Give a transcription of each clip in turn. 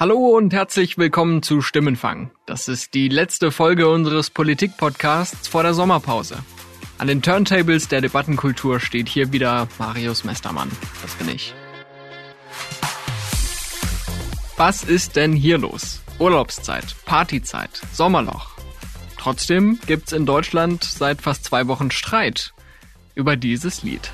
Hallo und herzlich willkommen zu Stimmenfang. Das ist die letzte Folge unseres Politik-Podcasts vor der Sommerpause. An den Turntables der Debattenkultur steht hier wieder Marius Mestermann. Das bin ich. Was ist denn hier los? Urlaubszeit, Partyzeit, Sommerloch. Trotzdem gibt's in Deutschland seit fast zwei Wochen Streit über dieses Lied.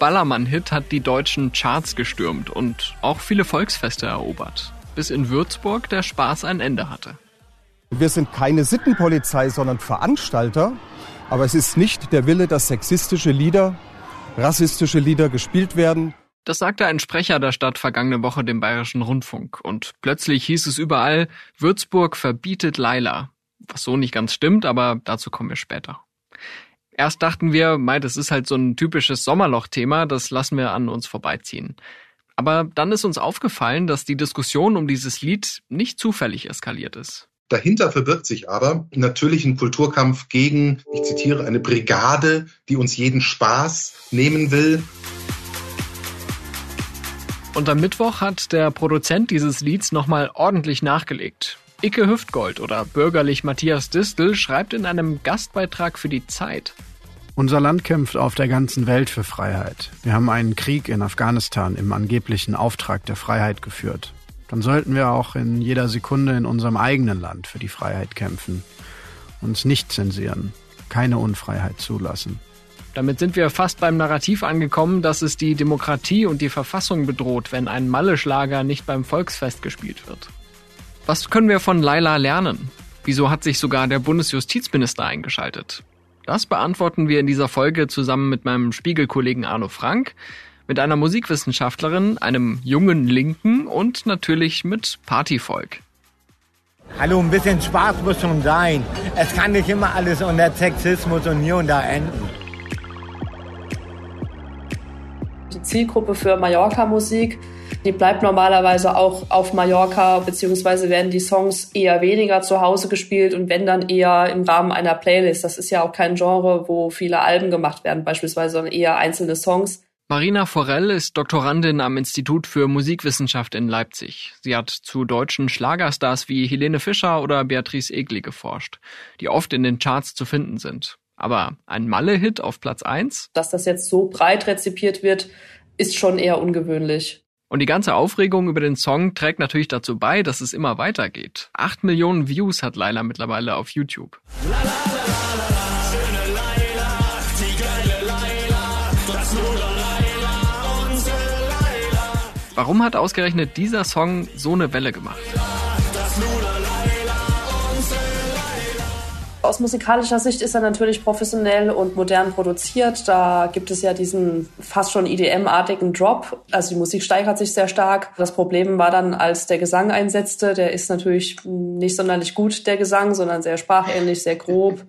Ballermann-Hit hat die deutschen Charts gestürmt und auch viele Volksfeste erobert, bis in Würzburg der Spaß ein Ende hatte. Wir sind keine Sittenpolizei, sondern Veranstalter. Aber es ist nicht der Wille, dass sexistische Lieder, rassistische Lieder gespielt werden. Das sagte ein Sprecher der Stadt vergangene Woche dem Bayerischen Rundfunk. Und plötzlich hieß es überall, Würzburg verbietet Laila. Was so nicht ganz stimmt, aber dazu kommen wir später. Erst dachten wir, mei, das ist halt so ein typisches Sommerloch-Thema, das lassen wir an uns vorbeiziehen. Aber dann ist uns aufgefallen, dass die Diskussion um dieses Lied nicht zufällig eskaliert ist. Dahinter verbirgt sich aber natürlich ein Kulturkampf gegen, ich zitiere, eine Brigade, die uns jeden Spaß nehmen will. Und am Mittwoch hat der Produzent dieses Lieds nochmal ordentlich nachgelegt. Icke Hüftgold oder bürgerlich Matthias Distel schreibt in einem Gastbeitrag für die Zeit. Unser Land kämpft auf der ganzen Welt für Freiheit. Wir haben einen Krieg in Afghanistan im angeblichen Auftrag der Freiheit geführt. Dann sollten wir auch in jeder Sekunde in unserem eigenen Land für die Freiheit kämpfen. Uns nicht zensieren, keine Unfreiheit zulassen. Damit sind wir fast beim Narrativ angekommen, dass es die Demokratie und die Verfassung bedroht, wenn ein Malle-Schlager nicht beim Volksfest gespielt wird. Was können wir von Laila lernen? Wieso hat sich sogar der Bundesjustizminister eingeschaltet? Das beantworten wir in dieser Folge zusammen mit meinem Spiegelkollegen Arno Frank, mit einer Musikwissenschaftlerin, einem jungen Linken und natürlich mit Partyvolk. Hallo, ein bisschen Spaß muss schon sein. Es kann nicht immer alles unter Sexismus und hier und da enden. Die Zielgruppe für Mallorca-Musik die bleibt normalerweise auch auf Mallorca, beziehungsweise werden die Songs eher weniger zu Hause gespielt und wenn dann eher im Rahmen einer Playlist. Das ist ja auch kein Genre, wo viele Alben gemacht werden, beispielsweise, sondern eher einzelne Songs. Marina Forell ist Doktorandin am Institut für Musikwissenschaft in Leipzig. Sie hat zu deutschen Schlagerstars wie Helene Fischer oder Beatrice Egli geforscht, die oft in den Charts zu finden sind. Aber ein Malle-Hit auf Platz 1? Dass das jetzt so breit rezipiert wird, ist schon eher ungewöhnlich. Und die ganze Aufregung über den Song trägt natürlich dazu bei, dass es immer weitergeht. Acht Millionen Views hat Laila mittlerweile auf YouTube. Warum hat ausgerechnet dieser Song so eine Welle gemacht? Aus musikalischer Sicht ist er natürlich professionell und modern produziert. Da gibt es ja diesen fast schon IDM-artigen Drop. Also die Musik steigert sich sehr stark. Das Problem war dann, als der Gesang einsetzte, der ist natürlich nicht sonderlich gut, der Gesang, sondern sehr sprachähnlich, sehr grob.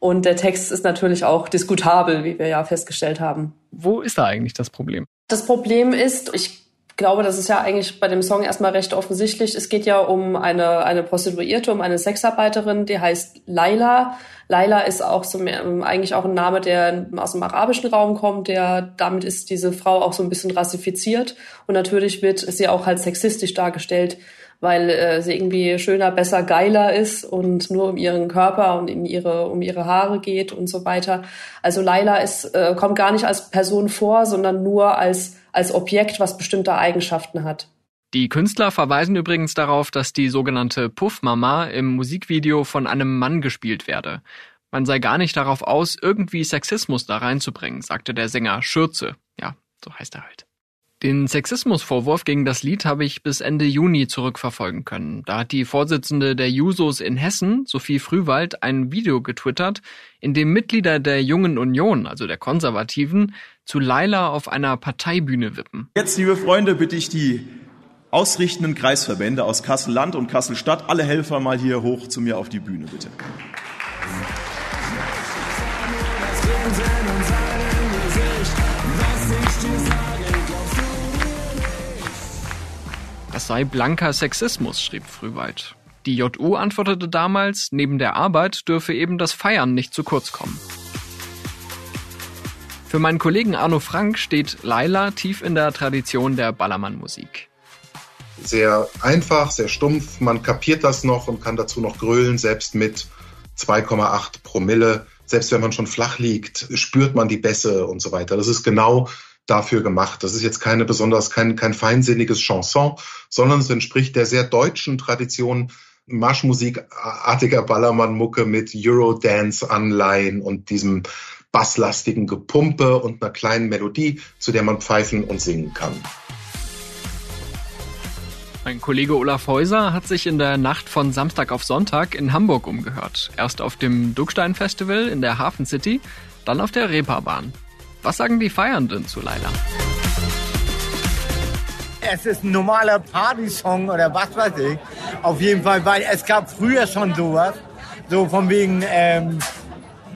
Und der Text ist natürlich auch diskutabel, wie wir ja festgestellt haben. Wo ist da eigentlich das Problem? Das Problem ist, ich glaube, das ist ja eigentlich bei dem Song erstmal recht offensichtlich. Es geht ja um eine, eine Prostituierte, um eine Sexarbeiterin, die heißt Laila. Laila ist auch so eigentlich auch ein Name, der aus dem arabischen Raum kommt, der damit ist diese Frau auch so ein bisschen rassifiziert und natürlich wird sie auch halt sexistisch dargestellt, weil äh, sie irgendwie schöner, besser, geiler ist und nur um ihren Körper und um ihre um ihre Haare geht und so weiter. Also Laila ist äh, kommt gar nicht als Person vor, sondern nur als als Objekt, was bestimmte Eigenschaften hat. Die Künstler verweisen übrigens darauf, dass die sogenannte Puff-Mama im Musikvideo von einem Mann gespielt werde. Man sei gar nicht darauf aus, irgendwie Sexismus da reinzubringen, sagte der Sänger Schürze. Ja, so heißt er halt. Den Sexismusvorwurf gegen das Lied habe ich bis Ende Juni zurückverfolgen können. Da hat die Vorsitzende der Jusos in Hessen, Sophie Frühwald, ein Video getwittert, in dem Mitglieder der Jungen Union, also der Konservativen, zu Laila auf einer Parteibühne wippen. Jetzt, liebe Freunde, bitte ich die ausrichtenden Kreisverbände aus Kassel-Land und Kassel-Stadt, alle Helfer mal hier hoch zu mir auf die Bühne, bitte. Das sei blanker Sexismus, schrieb Frühwald. Die JU antwortete damals, neben der Arbeit dürfe eben das Feiern nicht zu kurz kommen. Für meinen Kollegen Arno Frank steht Laila tief in der Tradition der Ballermann-Musik. Sehr einfach, sehr stumpf, man kapiert das noch und kann dazu noch grölen, selbst mit 2,8 Promille. Selbst wenn man schon flach liegt, spürt man die Bässe und so weiter. Das ist genau dafür gemacht. Das ist jetzt keine besonders, kein, kein feinsinniges Chanson, sondern es entspricht der sehr deutschen Tradition Marschmusikartiger Ballermann-Mucke mit Eurodance-Anleihen und diesem basslastigen Gepumpe und einer kleinen Melodie, zu der man pfeifen und singen kann. Mein Kollege Olaf Häuser hat sich in der Nacht von Samstag auf Sonntag in Hamburg umgehört. Erst auf dem Duckstein Festival in der Hafen City, dann auf der Reeperbahn. Was sagen die Feiernden zu Laila? Es ist ein normaler Partysong oder was weiß ich. Auf jeden Fall, weil es gab früher schon sowas. So von wegen ähm,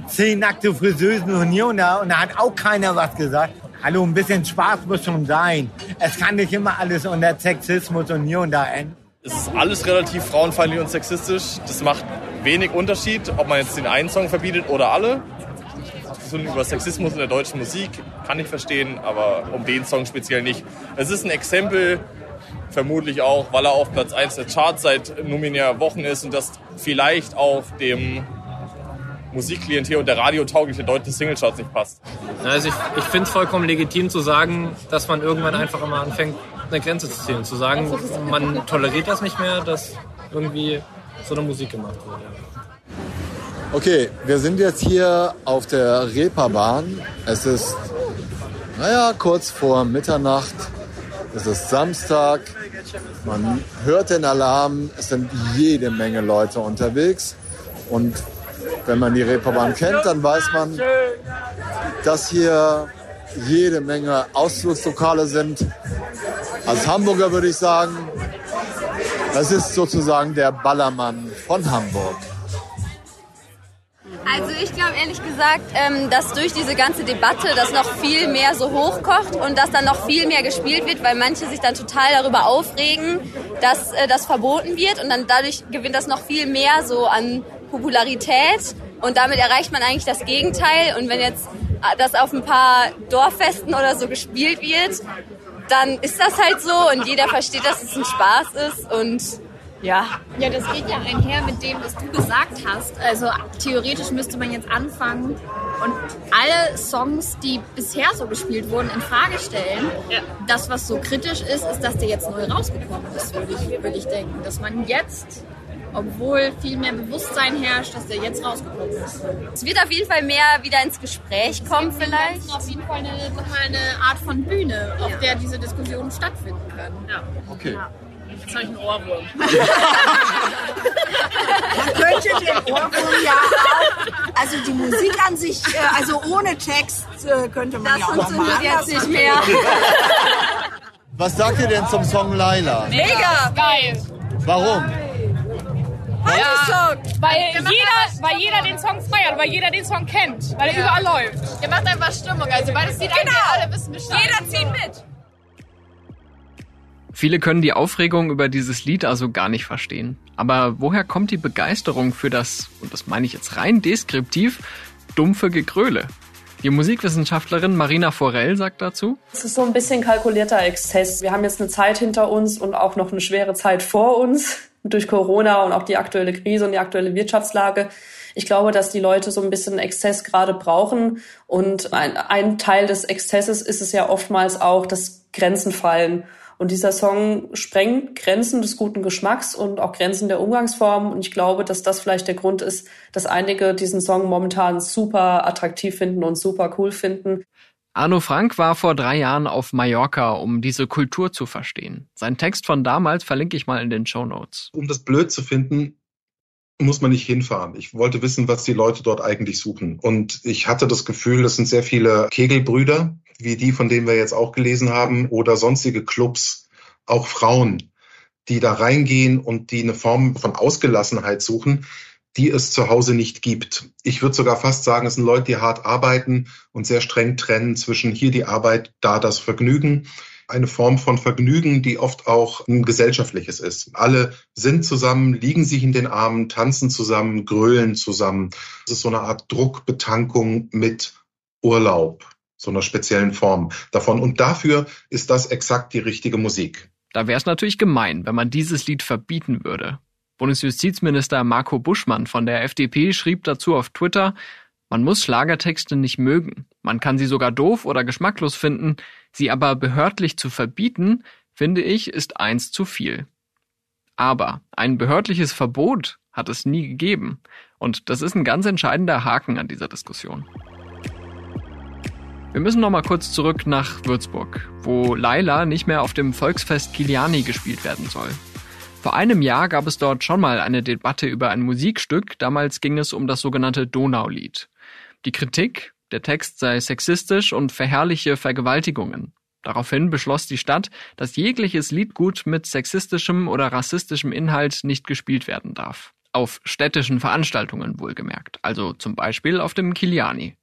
zehn nackte Friseusen und hier und da. Und da hat auch keiner was gesagt. Hallo, ein bisschen Spaß muss schon sein. Es kann nicht immer alles unter Sexismus und hier und da enden. Es ist alles relativ frauenfeindlich und sexistisch. Das macht wenig Unterschied, ob man jetzt den einen Song verbietet oder alle. Diskussion über Sexismus in der deutschen Musik kann ich verstehen, aber um den Song speziell nicht. Es ist ein Exempel, vermutlich auch, weil er auf Platz 1 der Charts seit nunmehr Wochen ist und das vielleicht auch dem Musikklientel und der radiotaugliche deutsche Singlecharts nicht passt. Also ich, ich finde es vollkommen legitim zu sagen, dass man irgendwann einfach immer anfängt, eine Grenze zu ziehen. Zu sagen, man toleriert das nicht mehr, dass irgendwie so eine Musik gemacht wird. Ja. Okay, wir sind jetzt hier auf der Reeperbahn. Es ist, naja, kurz vor Mitternacht. Es ist Samstag. Man hört den Alarm. Es sind jede Menge Leute unterwegs. Und wenn man die Reeperbahn kennt, dann weiß man, dass hier jede Menge Ausflugslokale sind. Als Hamburger würde ich sagen, das ist sozusagen der Ballermann von Hamburg. Also ich glaube ehrlich gesagt, ähm, dass durch diese ganze Debatte das noch viel mehr so hochkocht und dass dann noch viel mehr gespielt wird, weil manche sich dann total darüber aufregen, dass äh, das verboten wird und dann dadurch gewinnt das noch viel mehr so an Popularität und damit erreicht man eigentlich das Gegenteil und wenn jetzt äh, das auf ein paar Dorffesten oder so gespielt wird, dann ist das halt so und jeder versteht, dass es ein Spaß ist und ja. Ja, das geht ja einher mit dem, was du gesagt hast. Also theoretisch müsste man jetzt anfangen und alle Songs, die bisher so gespielt wurden, in Frage stellen. Ja. Das, was so kritisch ist, ist, dass der jetzt neu rausgekommen ist, würde ich, würde ich denken. Dass man jetzt obwohl viel mehr Bewusstsein herrscht, dass der jetzt rausgekommen ist. Es wird auf jeden Fall mehr wieder ins Gespräch kommen vielleicht. Es auf jeden Fall eine, eine Art von Bühne, auf ja. der diese Diskussionen stattfinden können. Ja. Okay. Ja. Jetzt habe ich einen Ohrwurm. Man könnte den Ohrwurm ja auch, also die Musik an sich, äh, also ohne Text äh, könnte man das ja auch Das funktioniert jetzt nicht mehr. Was sagt ihr denn zum Song Laila? Mega! Geil! Warum? Ja, weil jeder, weil jeder den Song feiert, weil jeder den Song kennt, weil er ja. überall läuft. Ihr macht einfach Stimmung, also weil das sieht genau. alle wissen Bescheid. Jeder zieht mit. Viele können die Aufregung über dieses Lied also gar nicht verstehen. Aber woher kommt die Begeisterung für das, und das meine ich jetzt rein deskriptiv, dumpfe Gegröle? Die Musikwissenschaftlerin Marina Forell sagt dazu. Es ist so ein bisschen kalkulierter Exzess. Wir haben jetzt eine Zeit hinter uns und auch noch eine schwere Zeit vor uns durch Corona und auch die aktuelle Krise und die aktuelle Wirtschaftslage. Ich glaube, dass die Leute so ein bisschen Exzess gerade brauchen. Und ein, ein Teil des Exzesses ist es ja oftmals auch, dass Grenzen fallen. Und dieser Song sprengt Grenzen des guten Geschmacks und auch Grenzen der Umgangsform. Und ich glaube, dass das vielleicht der Grund ist, dass einige diesen Song momentan super attraktiv finden und super cool finden. Arno Frank war vor drei Jahren auf Mallorca, um diese Kultur zu verstehen. Sein Text von damals verlinke ich mal in den Show Notes. Um das blöd zu finden, muss man nicht hinfahren. Ich wollte wissen, was die Leute dort eigentlich suchen. Und ich hatte das Gefühl, das sind sehr viele Kegelbrüder, wie die, von denen wir jetzt auch gelesen haben, oder sonstige Clubs, auch Frauen, die da reingehen und die eine Form von Ausgelassenheit suchen, die es zu Hause nicht gibt. Ich würde sogar fast sagen, es sind Leute, die hart arbeiten und sehr streng trennen zwischen hier die Arbeit, da das Vergnügen. Eine Form von Vergnügen, die oft auch ein gesellschaftliches ist. Alle sind zusammen, liegen sich in den Armen, tanzen zusammen, grölen zusammen. Es ist so eine Art Druckbetankung mit Urlaub, so einer speziellen Form davon. Und dafür ist das exakt die richtige Musik. Da wäre es natürlich gemein, wenn man dieses Lied verbieten würde. Bundesjustizminister Marco Buschmann von der FDP schrieb dazu auf Twitter, man muss Schlagertexte nicht mögen. Man kann sie sogar doof oder geschmacklos finden. Sie aber behördlich zu verbieten, finde ich, ist eins zu viel. Aber ein behördliches Verbot hat es nie gegeben. Und das ist ein ganz entscheidender Haken an dieser Diskussion. Wir müssen noch mal kurz zurück nach Würzburg, wo Laila nicht mehr auf dem Volksfest Kiliani gespielt werden soll. Vor einem Jahr gab es dort schon mal eine Debatte über ein Musikstück, damals ging es um das sogenannte Donaulied. Die Kritik, der Text sei sexistisch und verherrliche Vergewaltigungen. Daraufhin beschloss die Stadt, dass jegliches Liedgut mit sexistischem oder rassistischem Inhalt nicht gespielt werden darf. Auf städtischen Veranstaltungen wohlgemerkt, also zum Beispiel auf dem Kiliani.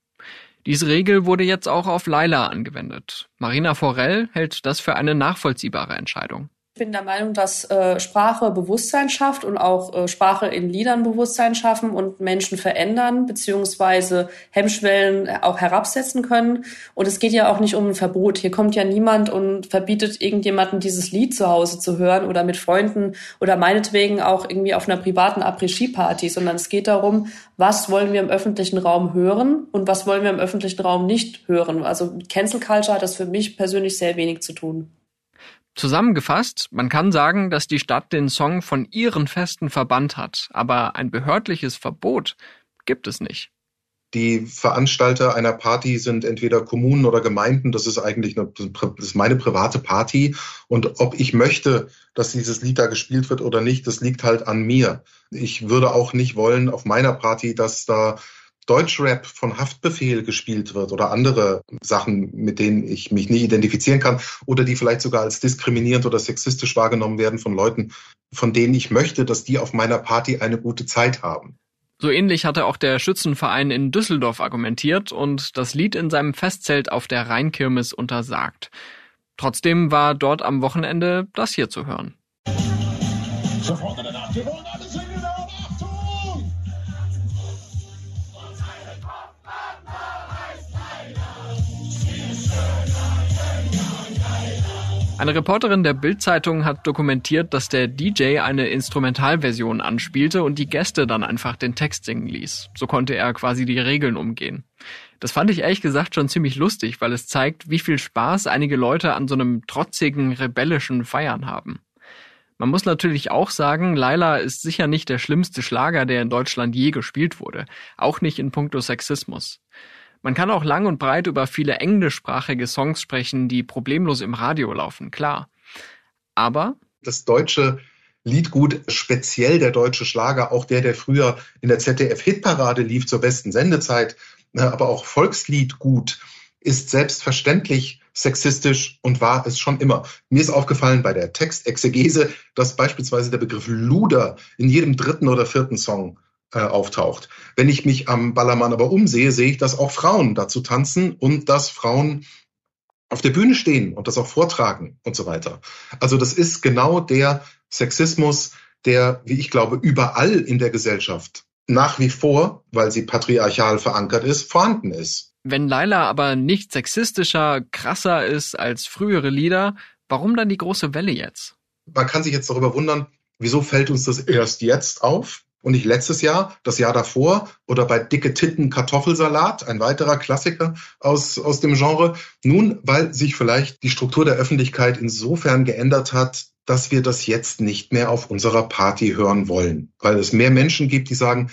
Diese Regel wurde jetzt auch auf Laila angewendet. Marina Forell hält das für eine nachvollziehbare Entscheidung. Ich bin der Meinung, dass äh, Sprache Bewusstsein schafft und auch äh, Sprache in Liedern Bewusstsein schaffen und Menschen verändern beziehungsweise Hemmschwellen äh, auch herabsetzen können. Und es geht ja auch nicht um ein Verbot. Hier kommt ja niemand und verbietet irgendjemanden dieses Lied zu Hause zu hören oder mit Freunden oder meinetwegen auch irgendwie auf einer privaten Après-Ski-Party, sondern es geht darum, was wollen wir im öffentlichen Raum hören und was wollen wir im öffentlichen Raum nicht hören. Also Cancel Culture hat das für mich persönlich sehr wenig zu tun. Zusammengefasst, man kann sagen, dass die Stadt den Song von ihren Festen verbannt hat, aber ein behördliches Verbot gibt es nicht. Die Veranstalter einer Party sind entweder Kommunen oder Gemeinden. Das ist eigentlich eine, das ist meine private Party. Und ob ich möchte, dass dieses Lied da gespielt wird oder nicht, das liegt halt an mir. Ich würde auch nicht wollen auf meiner Party, dass da Deutschrap von Haftbefehl gespielt wird oder andere Sachen, mit denen ich mich nie identifizieren kann oder die vielleicht sogar als diskriminierend oder sexistisch wahrgenommen werden von Leuten, von denen ich möchte, dass die auf meiner Party eine gute Zeit haben. So ähnlich hatte auch der Schützenverein in Düsseldorf argumentiert und das Lied in seinem Festzelt auf der Rheinkirmes untersagt. Trotzdem war dort am Wochenende das hier zu hören. Sofort Eine Reporterin der Bild-Zeitung hat dokumentiert, dass der DJ eine Instrumentalversion anspielte und die Gäste dann einfach den Text singen ließ. So konnte er quasi die Regeln umgehen. Das fand ich ehrlich gesagt schon ziemlich lustig, weil es zeigt, wie viel Spaß einige Leute an so einem trotzigen, rebellischen Feiern haben. Man muss natürlich auch sagen, Laila ist sicher nicht der schlimmste Schlager, der in Deutschland je gespielt wurde. Auch nicht in puncto Sexismus. Man kann auch lang und breit über viele englischsprachige Songs sprechen, die problemlos im Radio laufen, klar. Aber das deutsche Liedgut, speziell der deutsche Schlager, auch der, der früher in der ZDF-Hitparade lief zur besten Sendezeit, ne, aber auch Volksliedgut, ist selbstverständlich sexistisch und war es schon immer. Mir ist aufgefallen bei der Textexegese, dass beispielsweise der Begriff Luder in jedem dritten oder vierten Song äh, auftaucht. Wenn ich mich am Ballermann aber umsehe, sehe ich, dass auch Frauen dazu tanzen und dass Frauen auf der Bühne stehen und das auch vortragen und so weiter. Also das ist genau der Sexismus, der, wie ich glaube, überall in der Gesellschaft nach wie vor, weil sie patriarchal verankert ist, vorhanden ist. Wenn Laila aber nicht sexistischer, krasser ist als frühere Lieder, warum dann die große Welle jetzt? Man kann sich jetzt darüber wundern, wieso fällt uns das erst jetzt auf? Und nicht letztes Jahr, das Jahr davor oder bei Dicke Titten Kartoffelsalat, ein weiterer Klassiker aus, aus dem Genre. Nun, weil sich vielleicht die Struktur der Öffentlichkeit insofern geändert hat, dass wir das jetzt nicht mehr auf unserer Party hören wollen. Weil es mehr Menschen gibt, die sagen,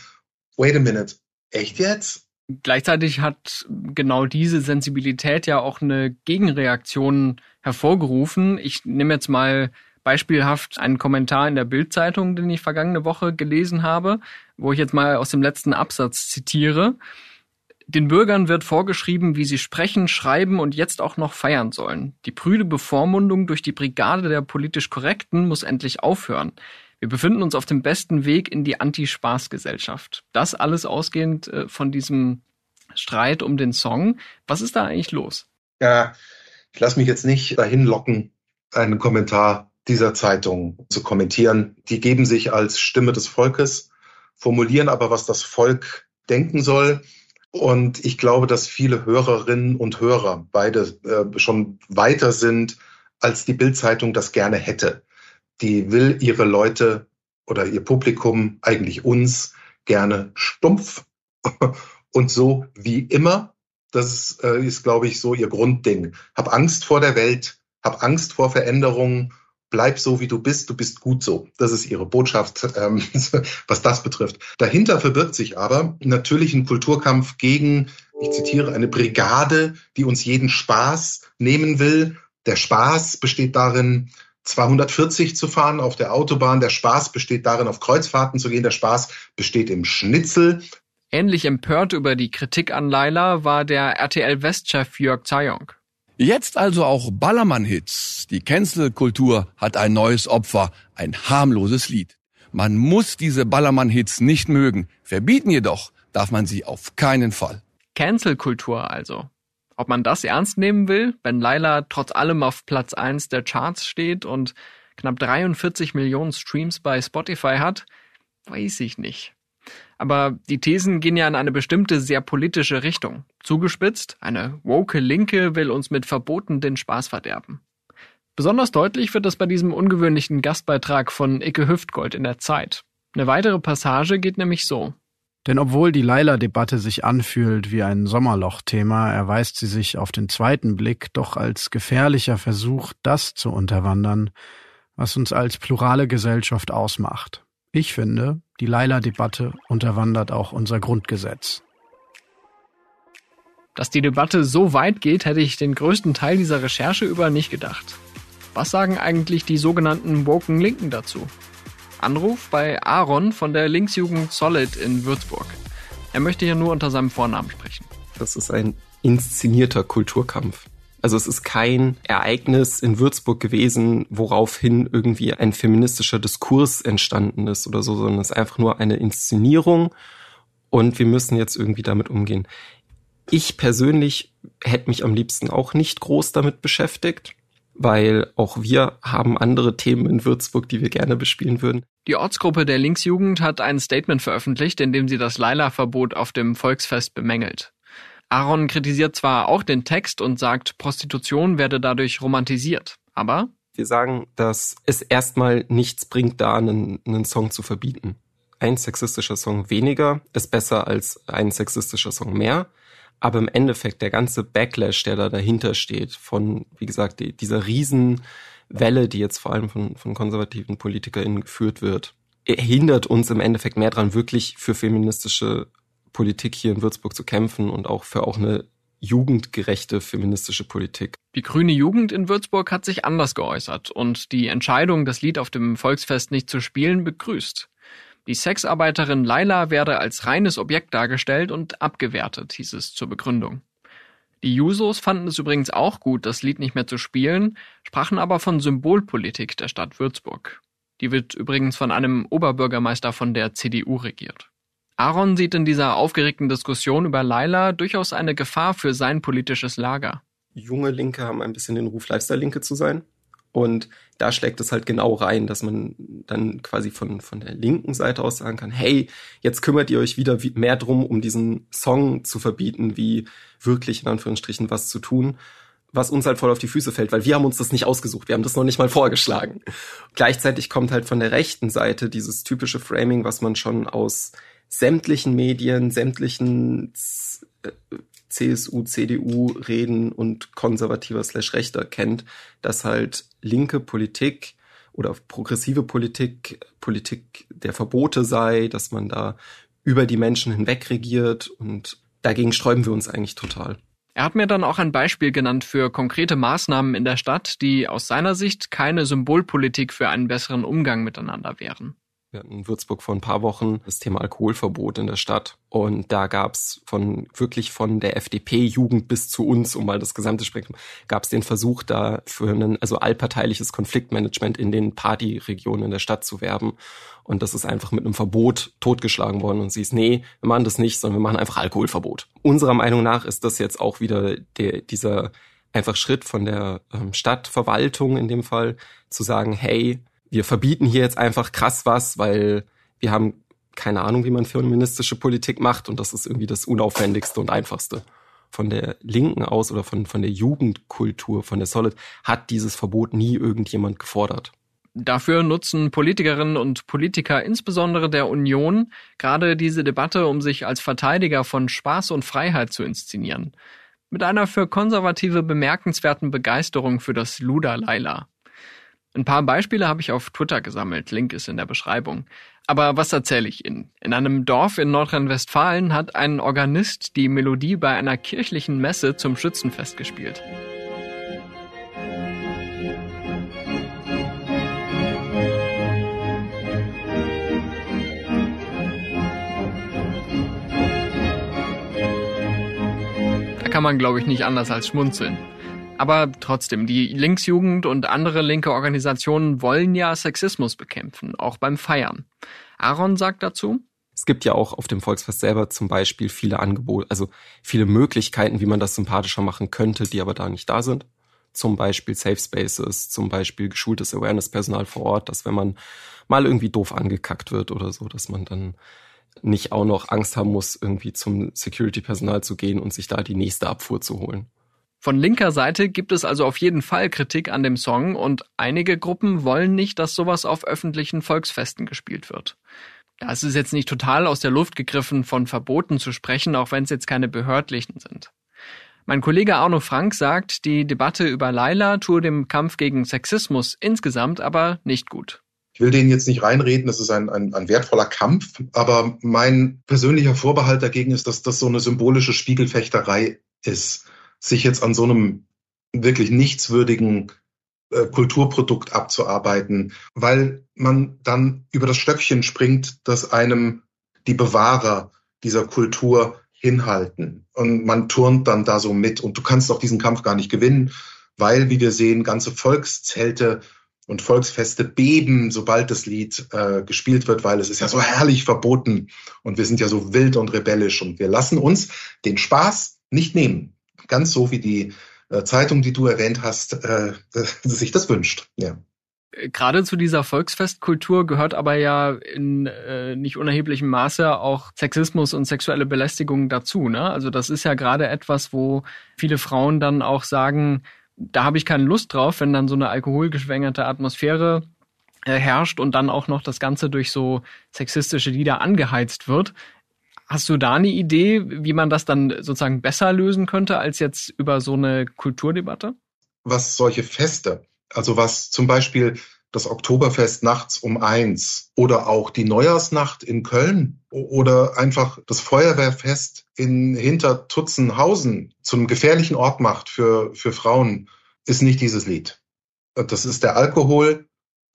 wait a minute, echt jetzt? Gleichzeitig hat genau diese Sensibilität ja auch eine Gegenreaktion hervorgerufen. Ich nehme jetzt mal beispielhaft einen Kommentar in der Bildzeitung, den ich vergangene Woche gelesen habe, wo ich jetzt mal aus dem letzten Absatz zitiere. Den Bürgern wird vorgeschrieben, wie sie sprechen, schreiben und jetzt auch noch feiern sollen. Die prüde Bevormundung durch die Brigade der politisch Korrekten muss endlich aufhören. Wir befinden uns auf dem besten Weg in die Anti-Spaß-Gesellschaft. Das alles ausgehend äh, von diesem Streit um den Song. Was ist da eigentlich los? Ja, Ich lasse mich jetzt nicht dahin locken, einen Kommentar dieser Zeitung zu kommentieren. Die geben sich als Stimme des Volkes, formulieren aber, was das Volk denken soll. Und ich glaube, dass viele Hörerinnen und Hörer beide äh, schon weiter sind, als die Bildzeitung das gerne hätte. Die will ihre Leute oder ihr Publikum, eigentlich uns, gerne stumpf und so wie immer. Das ist, äh, ist glaube ich, so ihr Grundding. Hab Angst vor der Welt, hab Angst vor Veränderungen, bleib so, wie du bist, du bist gut so. Das ist ihre Botschaft, ähm, was das betrifft. Dahinter verbirgt sich aber natürlich ein Kulturkampf gegen, ich zitiere, eine Brigade, die uns jeden Spaß nehmen will. Der Spaß besteht darin, 240 zu fahren auf der Autobahn. Der Spaß besteht darin, auf Kreuzfahrten zu gehen. Der Spaß besteht im Schnitzel. Ähnlich empört über die Kritik an Laila war der RTL-Westchef Jörg Zayong. Jetzt also auch Ballermann-Hits. Die Cancel-Kultur hat ein neues Opfer, ein harmloses Lied. Man muss diese Ballermann-Hits nicht mögen. Verbieten jedoch darf man sie auf keinen Fall. Cancel-Kultur also. Ob man das ernst nehmen will, wenn Laila trotz allem auf Platz 1 der Charts steht und knapp 43 Millionen Streams bei Spotify hat, weiß ich nicht. Aber die Thesen gehen ja in eine bestimmte sehr politische Richtung. Zugespitzt, eine woke Linke will uns mit Verboten den Spaß verderben. Besonders deutlich wird das bei diesem ungewöhnlichen Gastbeitrag von Icke Hüftgold in der Zeit. Eine weitere Passage geht nämlich so. Denn obwohl die Leila-Debatte sich anfühlt wie ein Sommerloch-Thema, erweist sie sich auf den zweiten Blick doch als gefährlicher Versuch, das zu unterwandern, was uns als plurale Gesellschaft ausmacht. Ich finde, die Leila-Debatte unterwandert auch unser Grundgesetz. Dass die Debatte so weit geht, hätte ich den größten Teil dieser Recherche über nicht gedacht. Was sagen eigentlich die sogenannten Woken Linken dazu? Anruf bei Aaron von der Linksjugend Solid in Würzburg. Er möchte hier nur unter seinem Vornamen sprechen. Das ist ein inszenierter Kulturkampf. Also es ist kein Ereignis in Würzburg gewesen, woraufhin irgendwie ein feministischer Diskurs entstanden ist oder so, sondern es ist einfach nur eine Inszenierung und wir müssen jetzt irgendwie damit umgehen. Ich persönlich hätte mich am liebsten auch nicht groß damit beschäftigt weil auch wir haben andere Themen in Würzburg, die wir gerne bespielen würden. Die Ortsgruppe der Linksjugend hat ein Statement veröffentlicht, in dem sie das Leila-Verbot auf dem Volksfest bemängelt. Aaron kritisiert zwar auch den Text und sagt, Prostitution werde dadurch romantisiert, aber wir sagen, dass es erstmal nichts bringt, da einen, einen Song zu verbieten. Ein sexistischer Song weniger ist besser als ein sexistischer Song mehr. Aber im Endeffekt der ganze Backlash, der da dahinter steht, von, wie gesagt, die, dieser Riesenwelle, die jetzt vor allem von, von konservativen PolitikerInnen geführt wird, hindert uns im Endeffekt mehr dran, wirklich für feministische Politik hier in Würzburg zu kämpfen und auch für auch eine jugendgerechte feministische Politik. Die grüne Jugend in Würzburg hat sich anders geäußert und die Entscheidung, das Lied auf dem Volksfest nicht zu spielen, begrüßt. Die Sexarbeiterin Laila werde als reines Objekt dargestellt und abgewertet, hieß es zur Begründung. Die Jusos fanden es übrigens auch gut, das Lied nicht mehr zu spielen, sprachen aber von Symbolpolitik der Stadt Würzburg. Die wird übrigens von einem Oberbürgermeister von der CDU regiert. Aaron sieht in dieser aufgeregten Diskussion über Laila durchaus eine Gefahr für sein politisches Lager. Junge Linke haben ein bisschen den Ruf, Lifestyle-Linke zu sein. Und da schlägt es halt genau rein, dass man dann quasi von, von der linken Seite aus sagen kann, hey, jetzt kümmert ihr euch wieder mehr drum, um diesen Song zu verbieten, wie wirklich in Anführungsstrichen was zu tun, was uns halt voll auf die Füße fällt, weil wir haben uns das nicht ausgesucht, wir haben das noch nicht mal vorgeschlagen. Gleichzeitig kommt halt von der rechten Seite dieses typische Framing, was man schon aus sämtlichen Medien, sämtlichen äh, CSU, CDU reden und konservativer slash rechter kennt, dass halt linke Politik oder progressive Politik, Politik der Verbote sei, dass man da über die Menschen hinweg regiert und dagegen sträuben wir uns eigentlich total. Er hat mir dann auch ein Beispiel genannt für konkrete Maßnahmen in der Stadt, die aus seiner Sicht keine Symbolpolitik für einen besseren Umgang miteinander wären. Wir hatten in Würzburg vor ein paar Wochen das Thema Alkoholverbot in der Stadt. Und da gab's von wirklich von der FDP-Jugend bis zu uns, um mal das gesamte Spektrum, gab's den Versuch, da für ein also allparteiliches Konfliktmanagement in den Partyregionen in der Stadt zu werben. Und das ist einfach mit einem Verbot totgeschlagen worden. Und sie ist, nee, wir machen das nicht, sondern wir machen einfach Alkoholverbot. Unserer Meinung nach ist das jetzt auch wieder der, dieser einfach Schritt von der ähm, Stadtverwaltung in dem Fall zu sagen, hey, wir verbieten hier jetzt einfach krass was, weil wir haben keine Ahnung, wie man feministische Politik macht und das ist irgendwie das unaufwendigste und einfachste. Von der Linken aus oder von, von der Jugendkultur, von der Solid, hat dieses Verbot nie irgendjemand gefordert. Dafür nutzen Politikerinnen und Politiker insbesondere der Union gerade diese Debatte, um sich als Verteidiger von Spaß und Freiheit zu inszenieren. Mit einer für Konservative bemerkenswerten Begeisterung für das Luda Laila. Ein paar Beispiele habe ich auf Twitter gesammelt, Link ist in der Beschreibung. Aber was erzähle ich Ihnen? In einem Dorf in Nordrhein-Westfalen hat ein Organist die Melodie bei einer kirchlichen Messe zum Schützenfest gespielt. Da kann man, glaube ich, nicht anders als schmunzeln. Aber trotzdem, die Linksjugend und andere linke Organisationen wollen ja Sexismus bekämpfen, auch beim Feiern. Aaron sagt dazu, es gibt ja auch auf dem Volksfest selber zum Beispiel viele Angebote, also viele Möglichkeiten, wie man das sympathischer machen könnte, die aber da nicht da sind. Zum Beispiel Safe Spaces, zum Beispiel geschultes Awareness-Personal vor Ort, dass wenn man mal irgendwie doof angekackt wird oder so, dass man dann nicht auch noch Angst haben muss, irgendwie zum Security-Personal zu gehen und sich da die nächste Abfuhr zu holen. Von linker Seite gibt es also auf jeden Fall Kritik an dem Song und einige Gruppen wollen nicht, dass sowas auf öffentlichen Volksfesten gespielt wird. Ja, es ist jetzt nicht total aus der Luft gegriffen, von Verboten zu sprechen, auch wenn es jetzt keine behördlichen sind. Mein Kollege Arno Frank sagt, die Debatte über Laila tue dem Kampf gegen Sexismus insgesamt aber nicht gut. Ich will denen jetzt nicht reinreden, das ist ein, ein, ein wertvoller Kampf, aber mein persönlicher Vorbehalt dagegen ist, dass das so eine symbolische Spiegelfechterei ist sich jetzt an so einem wirklich nichtswürdigen äh, Kulturprodukt abzuarbeiten, weil man dann über das Stöckchen springt, das einem die Bewahrer dieser Kultur hinhalten. Und man turnt dann da so mit. Und du kannst auch diesen Kampf gar nicht gewinnen, weil, wie wir sehen, ganze Volkszelte und Volksfeste beben, sobald das Lied äh, gespielt wird, weil es ist ja so herrlich verboten und wir sind ja so wild und rebellisch und wir lassen uns den Spaß nicht nehmen ganz so wie die äh, Zeitung, die du erwähnt hast, äh, sich das wünscht. Ja. Gerade zu dieser Volksfestkultur gehört aber ja in äh, nicht unerheblichem Maße auch Sexismus und sexuelle Belästigung dazu. Ne? Also das ist ja gerade etwas, wo viele Frauen dann auch sagen, da habe ich keine Lust drauf, wenn dann so eine alkoholgeschwängerte Atmosphäre äh, herrscht und dann auch noch das Ganze durch so sexistische Lieder angeheizt wird. Hast du da eine Idee, wie man das dann sozusagen besser lösen könnte als jetzt über so eine Kulturdebatte? Was solche Feste, also was zum Beispiel das Oktoberfest nachts um eins oder auch die Neujahrsnacht in Köln oder einfach das Feuerwehrfest in Hintertutzenhausen zu einem gefährlichen Ort macht für, für Frauen, ist nicht dieses Lied. Das ist der Alkohol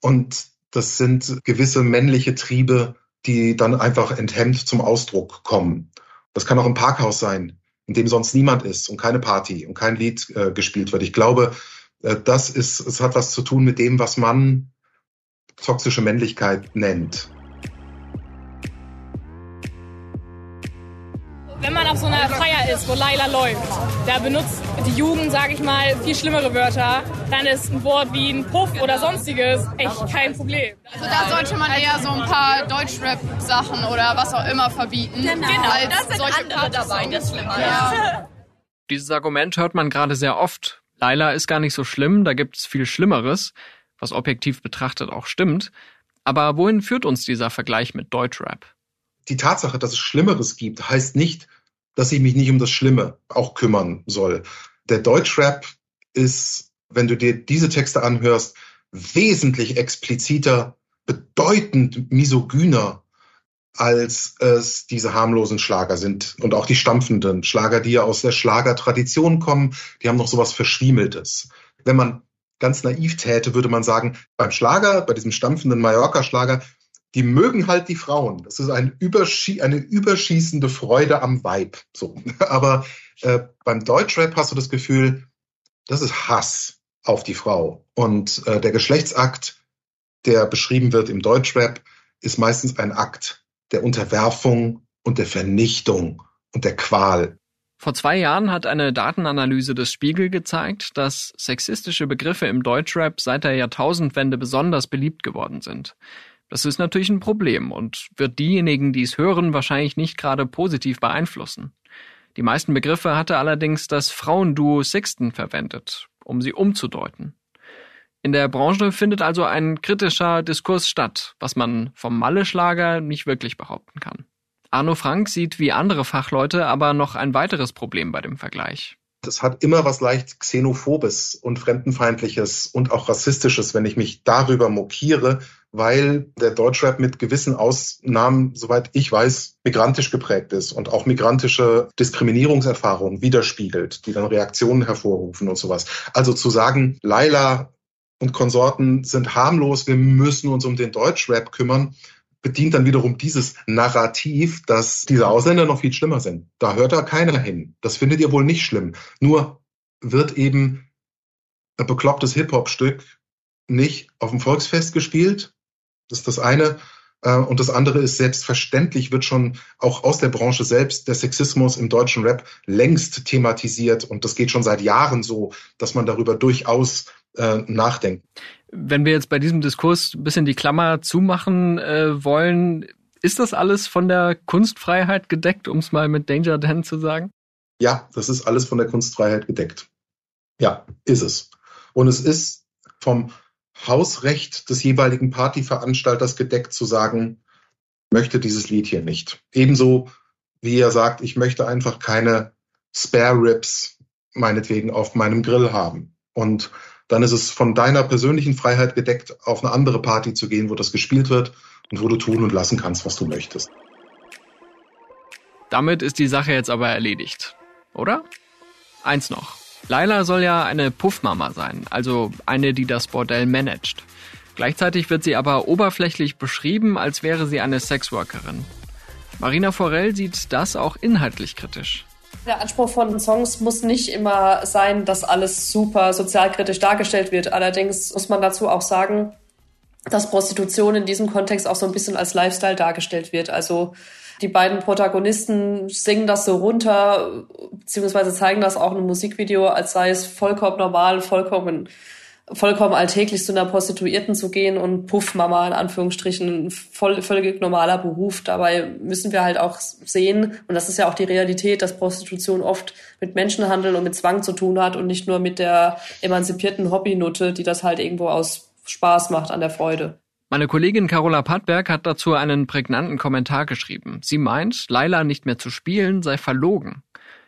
und das sind gewisse männliche Triebe, die dann einfach enthemmt zum Ausdruck kommen. Das kann auch im Parkhaus sein, in dem sonst niemand ist und keine Party und kein Lied äh, gespielt wird. Ich glaube, äh, das ist, es hat was zu tun mit dem, was man toxische Männlichkeit nennt. Man auf so einer Feier ist, wo Laila läuft, da benutzt die Jugend, sage ich mal, viel schlimmere Wörter, dann ist ein Wort wie ein Puff oder sonstiges echt kein Problem. Also da sollte man eher so ein paar Deutschrap-Sachen oder was auch immer verbieten. Genau, genau. das sind solche andere dabei, das Schlimme. Ja. Dieses Argument hört man gerade sehr oft. Laila ist gar nicht so schlimm, da gibt es viel Schlimmeres, was objektiv betrachtet auch stimmt. Aber wohin führt uns dieser Vergleich mit Deutschrap? die Tatsache, dass es Schlimmeres gibt, heißt nicht, dass ich mich nicht um das Schlimme auch kümmern soll. Der Deutschrap ist, wenn du dir diese Texte anhörst, wesentlich expliziter, bedeutend misogyner, als es diese harmlosen Schlager sind und auch die stampfenden Schlager, die ja aus der Schlagertradition kommen, die haben noch sowas Verschwiemeltes. Wenn man ganz naiv täte, würde man sagen, beim Schlager, bei diesem stampfenden Mallorca-Schlager, die mögen halt die Frauen. Das ist ein Überschie eine überschießende Freude am Weib. So. Aber äh, beim Deutschrap hast du das Gefühl, das ist Hass auf die Frau. Und äh, der Geschlechtsakt, der beschrieben wird im Deutschrap, ist meistens ein Akt der Unterwerfung und der Vernichtung und der Qual. Vor zwei Jahren hat eine Datenanalyse des Spiegel gezeigt, dass sexistische Begriffe im Deutschrap seit der Jahrtausendwende besonders beliebt geworden sind. Das ist natürlich ein Problem und wird diejenigen, die es hören, wahrscheinlich nicht gerade positiv beeinflussen. Die meisten Begriffe hatte allerdings das Frauenduo Sixten verwendet, um sie umzudeuten. In der Branche findet also ein kritischer Diskurs statt, was man vom Malle-Schlager nicht wirklich behaupten kann. Arno Frank sieht wie andere Fachleute aber noch ein weiteres Problem bei dem Vergleich. Das hat immer was leicht Xenophobes und Fremdenfeindliches und auch Rassistisches, wenn ich mich darüber mokiere, weil der Deutschrap mit gewissen Ausnahmen, soweit ich weiß, migrantisch geprägt ist und auch migrantische Diskriminierungserfahrungen widerspiegelt, die dann Reaktionen hervorrufen und sowas. Also zu sagen, Laila und Konsorten sind harmlos, wir müssen uns um den Deutschrap kümmern, bedient dann wiederum dieses Narrativ, dass diese Ausländer noch viel schlimmer sind. Da hört da keiner hin. Das findet ihr wohl nicht schlimm. Nur wird eben ein beklopptes Hip-Hop-Stück nicht auf dem Volksfest gespielt. Das ist das eine. Äh, und das andere ist, selbstverständlich wird schon auch aus der Branche selbst der Sexismus im deutschen Rap längst thematisiert. Und das geht schon seit Jahren so, dass man darüber durchaus äh, nachdenkt. Wenn wir jetzt bei diesem Diskurs ein bisschen die Klammer zumachen äh, wollen, ist das alles von der Kunstfreiheit gedeckt, um es mal mit Danger Dan zu sagen? Ja, das ist alles von der Kunstfreiheit gedeckt. Ja, ist es. Und es ist vom Hausrecht des jeweiligen Partyveranstalters gedeckt zu sagen, möchte dieses Lied hier nicht. Ebenso wie er sagt, ich möchte einfach keine Spare Ribs meinetwegen auf meinem Grill haben. Und dann ist es von deiner persönlichen Freiheit gedeckt, auf eine andere Party zu gehen, wo das gespielt wird und wo du tun und lassen kannst, was du möchtest. Damit ist die Sache jetzt aber erledigt, oder? Eins noch. Laila soll ja eine Puffmama sein, also eine, die das Bordell managt. Gleichzeitig wird sie aber oberflächlich beschrieben, als wäre sie eine Sexworkerin. Marina Forell sieht das auch inhaltlich kritisch. Der Anspruch von Songs muss nicht immer sein, dass alles super sozialkritisch dargestellt wird. Allerdings muss man dazu auch sagen, dass Prostitution in diesem Kontext auch so ein bisschen als Lifestyle dargestellt wird. Also die beiden Protagonisten singen das so runter, beziehungsweise zeigen das auch in einem Musikvideo, als sei es vollkommen normal, vollkommen vollkommen alltäglich zu einer Prostituierten zu gehen und Puffmama in Anführungsstrichen voll, völlig normaler Beruf. Dabei müssen wir halt auch sehen, und das ist ja auch die Realität, dass Prostitution oft mit Menschenhandel und mit Zwang zu tun hat und nicht nur mit der emanzipierten Hobbynutte, die das halt irgendwo aus Spaß macht an der Freude. Meine Kollegin Carola Pattberg hat dazu einen prägnanten Kommentar geschrieben. Sie meint, Laila nicht mehr zu spielen sei verlogen.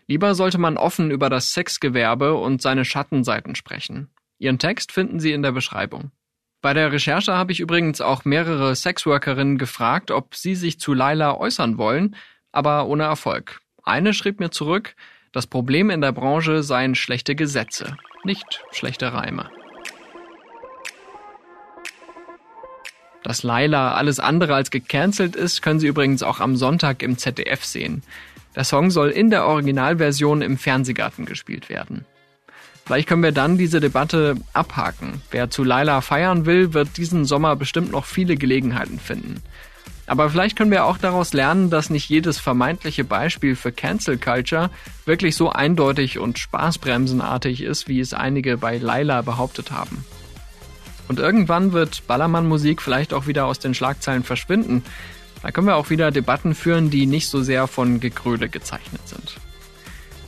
Lieber sollte man offen über das Sexgewerbe und seine Schattenseiten sprechen. Ihren Text finden Sie in der Beschreibung. Bei der Recherche habe ich übrigens auch mehrere Sexworkerinnen gefragt, ob sie sich zu Laila äußern wollen, aber ohne Erfolg. Eine schrieb mir zurück, das Problem in der Branche seien schlechte Gesetze, nicht schlechte Reime. Dass Laila alles andere als gecancelt ist, können Sie übrigens auch am Sonntag im ZDF sehen. Der Song soll in der Originalversion im Fernsehgarten gespielt werden. Vielleicht können wir dann diese Debatte abhaken. Wer zu Laila feiern will, wird diesen Sommer bestimmt noch viele Gelegenheiten finden. Aber vielleicht können wir auch daraus lernen, dass nicht jedes vermeintliche Beispiel für Cancel Culture wirklich so eindeutig und spaßbremsenartig ist, wie es einige bei Laila behauptet haben. Und irgendwann wird Ballermann-Musik vielleicht auch wieder aus den Schlagzeilen verschwinden. Da können wir auch wieder Debatten führen, die nicht so sehr von Gegröle gezeichnet sind.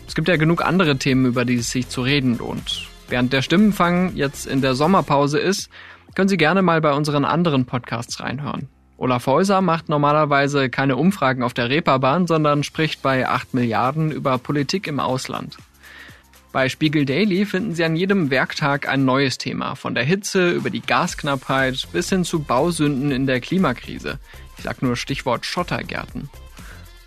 Es gibt ja genug andere Themen, über die es sich zu reden lohnt. Während der Stimmenfang jetzt in der Sommerpause ist, können Sie gerne mal bei unseren anderen Podcasts reinhören. Olaf Häuser macht normalerweise keine Umfragen auf der Reeperbahn, sondern spricht bei 8 Milliarden über Politik im Ausland. Bei Spiegel Daily finden Sie an jedem Werktag ein neues Thema, von der Hitze über die Gasknappheit bis hin zu Bausünden in der Klimakrise. Ich sag nur Stichwort Schottergärten.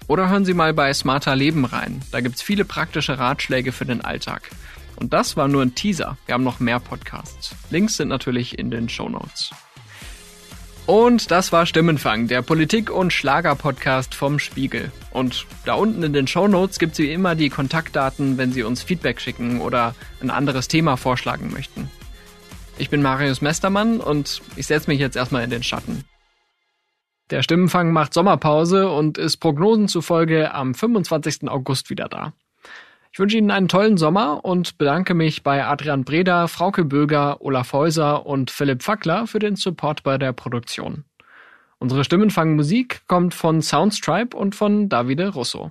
Oder hören Sie mal bei Smarter Leben rein. Da gibt's viele praktische Ratschläge für den Alltag. Und das war nur ein Teaser. Wir haben noch mehr Podcasts. Links sind natürlich in den Show Notes. Und das war Stimmenfang, der Politik- und Schlager-Podcast vom Spiegel. Und da unten in den Show Notes gibt es wie immer die Kontaktdaten, wenn Sie uns Feedback schicken oder ein anderes Thema vorschlagen möchten. Ich bin Marius Mestermann und ich setze mich jetzt erstmal in den Schatten. Der Stimmenfang macht Sommerpause und ist Prognosen zufolge am 25. August wieder da. Ich wünsche Ihnen einen tollen Sommer und bedanke mich bei Adrian Breda, Frauke Böger, Olaf Häuser und Philipp Fackler für den Support bei der Produktion. Unsere Stimmen fangen Musik kommt von Soundstripe und von Davide Russo.